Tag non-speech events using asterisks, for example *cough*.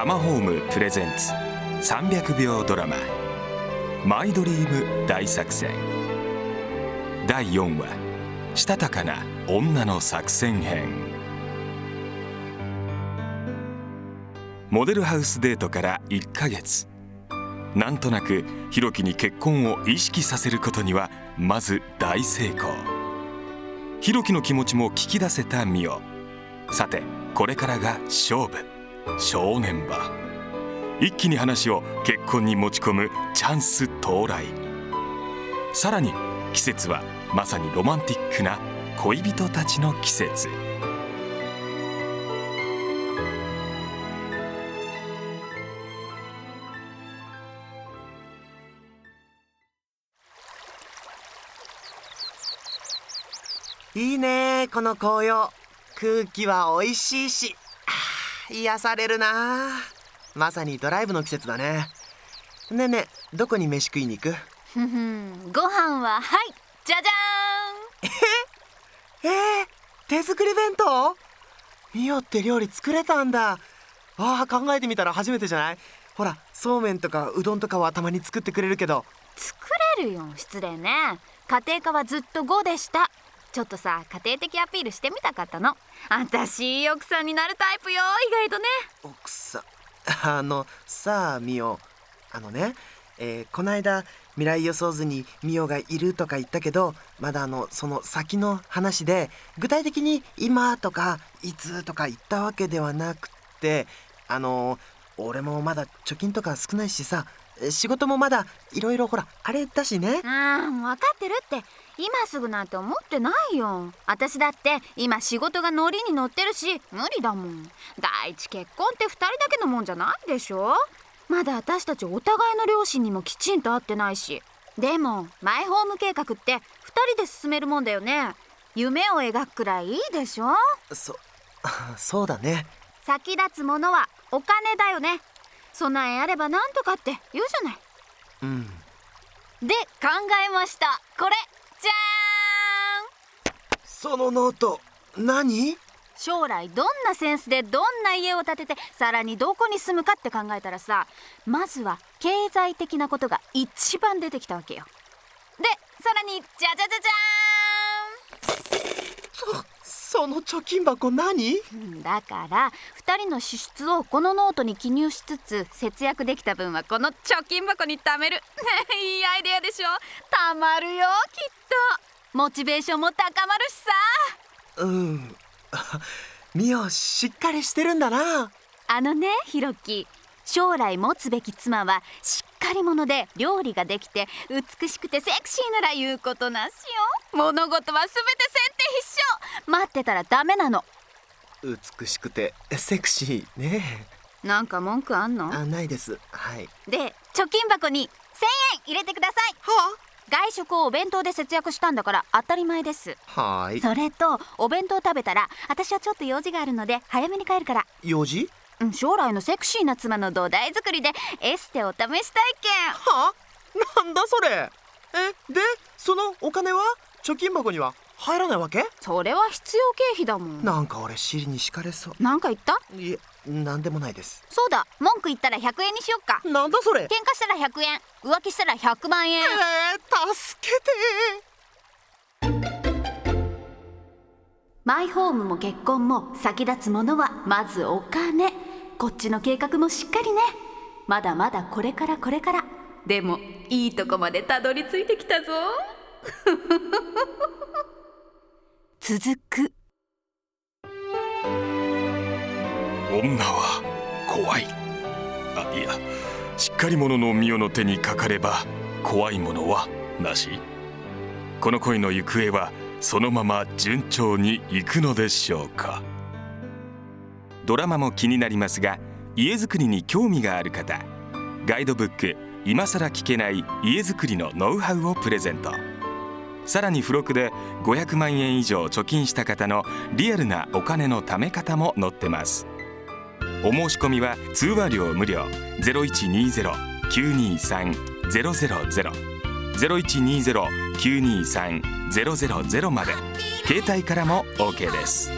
タマホームプレゼンツ300秒ドラマ「マイドリーム大作戦」第4話「したたかな女の作戦編」モデルハウスデートから1ヶ月。なんとなくひろきに結婚を意識させることにはまず大成功。ひろきの気持ちも聞き出せたミオ。さてこれからが勝負。正念場。一気に話を結婚に持ち込むチャンス到来。さらに季節はまさにロマンティックな恋人たちの季節。いいねこの紅葉。空気は美味しいし。癒されるな。まさにドライブの季節だね。ねえねえどこに飯食いに行く？ご飯ははいじゃじゃえ？ー、手作り弁当？ミオって料理作れたんだ。あー考えてみたら初めてじゃない？ほらそうめんとかうどんとかはたまに作ってくれるけど。ーん作れるよ失礼ね。家庭科はずっと5でしたちょっとさ家庭的アピールしてみたかったの。私いい奥さんになるタイプよ意外とね。奥さん？*laughs* あのさあミオ。あのね、えーこないだ未来予想図にミオがいるとか言ったけどまだあのその先の話で具体的に今とかいつとか言ったわけではなくてあの俺もまだ貯金とか少ないしさ仕事もまだいろいろほらあれだしね。ああ分かってるって。今すぐなんて思ってないよ。私だって今仕事がノリに乗ってるし無理だもん。第一結婚って2人だけのもんじゃないでしょ。まだ私たちお互いの両親にもきちんと会ってないし。でもマイホーム計画って2人で進めるもんだよね。夢を描くくらいいいでしょ。そ *laughs* そうだね。先立つものはお金だよね備えあればなんとかって言うじゃない。うん。で考えました。これじゃーん。そのノート何？将来どんなセンスでどんな家を建ててさらにどこに住むかって考えたらさまずは経済的なことが一番出てきたわけよ。でさらにじゃじゃじゃそその貯金箱何？だから2人の支出をこのノートに記入しつつ節約できた分はこの貯金箱に貯める。*laughs* いいアイデアでしょ？たまるよきっと。モチベーションも高まるしさ。うん。あミオしっかりしてるんだな。あのねひろき将来持つべき妻はしっかり者で料理ができて美しくてセクシーなら言うことなしよ。物事は全て先手必勝待ってたらダメなの。美しくてセクシーね。なんか文句あんの？あないです。はい。で貯金箱に1000円入れてください。は外食をお弁当で節約したんだから当たり前です。はーい。それとお弁当食べたら私はちょっと用事があるので早めに帰るから。用事？うん将来のセクシーな妻の土台作りでエステお試し体験はなんだそれ？えでそのお金は？貯金箱には？入らないわけ？それは必要経費だもん。なんか俺尻に敷かれそなんか言った？ういえなんでもないです。そうだ。文句言ったら100円にしよっか。なんだそれ？喧嘩したら100円浮気したら100万円。えー、助けて。マイホームも結婚も先立つものはまずお金。こっちの計画もしっかりね。まだまだこれからこれから。でもいいとこまでたどり着いてきたぞ続く。女は怖い。あいやしっかり者のミオの手にかかれば怖いものはなし。この恋の行方はそのまま順調にいくのでしょうか。ドラマも気になりますが家づくりに興味がある方。ガイドブック「今さら聞けない家づくりのノウハウ」をプレゼントさらに付録で500万円以上貯金した方のリアルなお金の貯め方も載ってます。お申し込みは通話料無料0120-923-000 0120-923-000まで。携帯からも OK です。